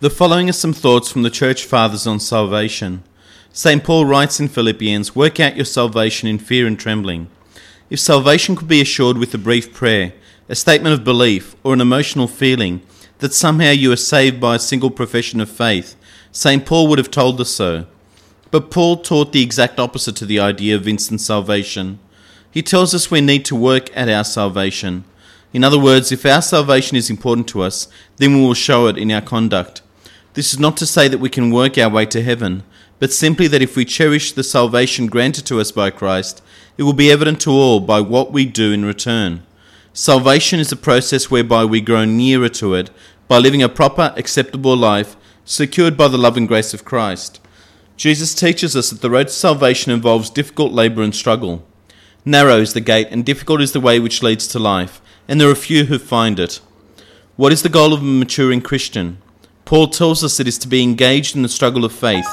The following are some thoughts from the Church Fathers on salvation. St. Paul writes in Philippians Work out your salvation in fear and trembling. If salvation could be assured with a brief prayer, a statement of belief, or an emotional feeling that somehow you are saved by a single profession of faith, St. Paul would have told us so. But Paul taught the exact opposite to the idea of instant salvation. He tells us we need to work at our salvation. In other words, if our salvation is important to us, then we will show it in our conduct. This is not to say that we can work our way to heaven, but simply that if we cherish the salvation granted to us by Christ, it will be evident to all by what we do in return. Salvation is a process whereby we grow nearer to it by living a proper, acceptable life, secured by the love and grace of Christ. Jesus teaches us that the road to salvation involves difficult labour and struggle. Narrow is the gate, and difficult is the way which leads to life, and there are few who find it. What is the goal of a maturing Christian? Paul tells us it is to be engaged in the struggle of faith,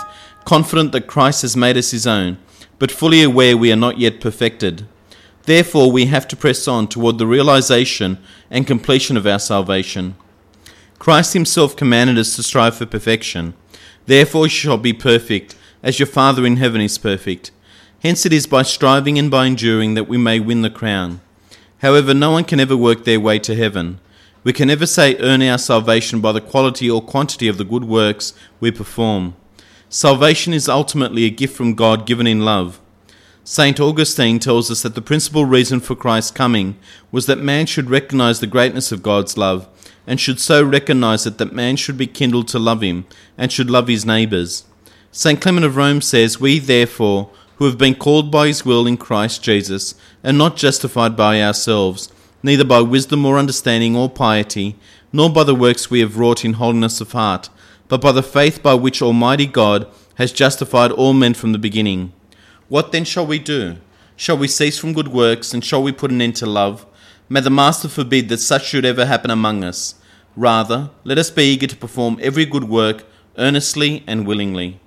confident that Christ has made us his own, but fully aware we are not yet perfected. Therefore, we have to press on toward the realization and completion of our salvation. Christ himself commanded us to strive for perfection. Therefore, you shall be perfect, as your Father in heaven is perfect. Hence, it is by striving and by enduring that we may win the crown. However, no one can ever work their way to heaven. We can never say earn our salvation by the quality or quantity of the good works we perform. Salvation is ultimately a gift from God given in love. St. Augustine tells us that the principal reason for Christ's coming was that man should recognize the greatness of God's love, and should so recognize it that man should be kindled to love him, and should love his neighbours. St. Clement of Rome says, We therefore, who have been called by his will in Christ Jesus, are not justified by ourselves, neither by wisdom or understanding or piety, nor by the works we have wrought in holiness of heart, but by the faith by which Almighty God has justified all men from the beginning. What then shall we do? Shall we cease from good works, and shall we put an end to love? May the Master forbid that such should ever happen among us. Rather, let us be eager to perform every good work earnestly and willingly.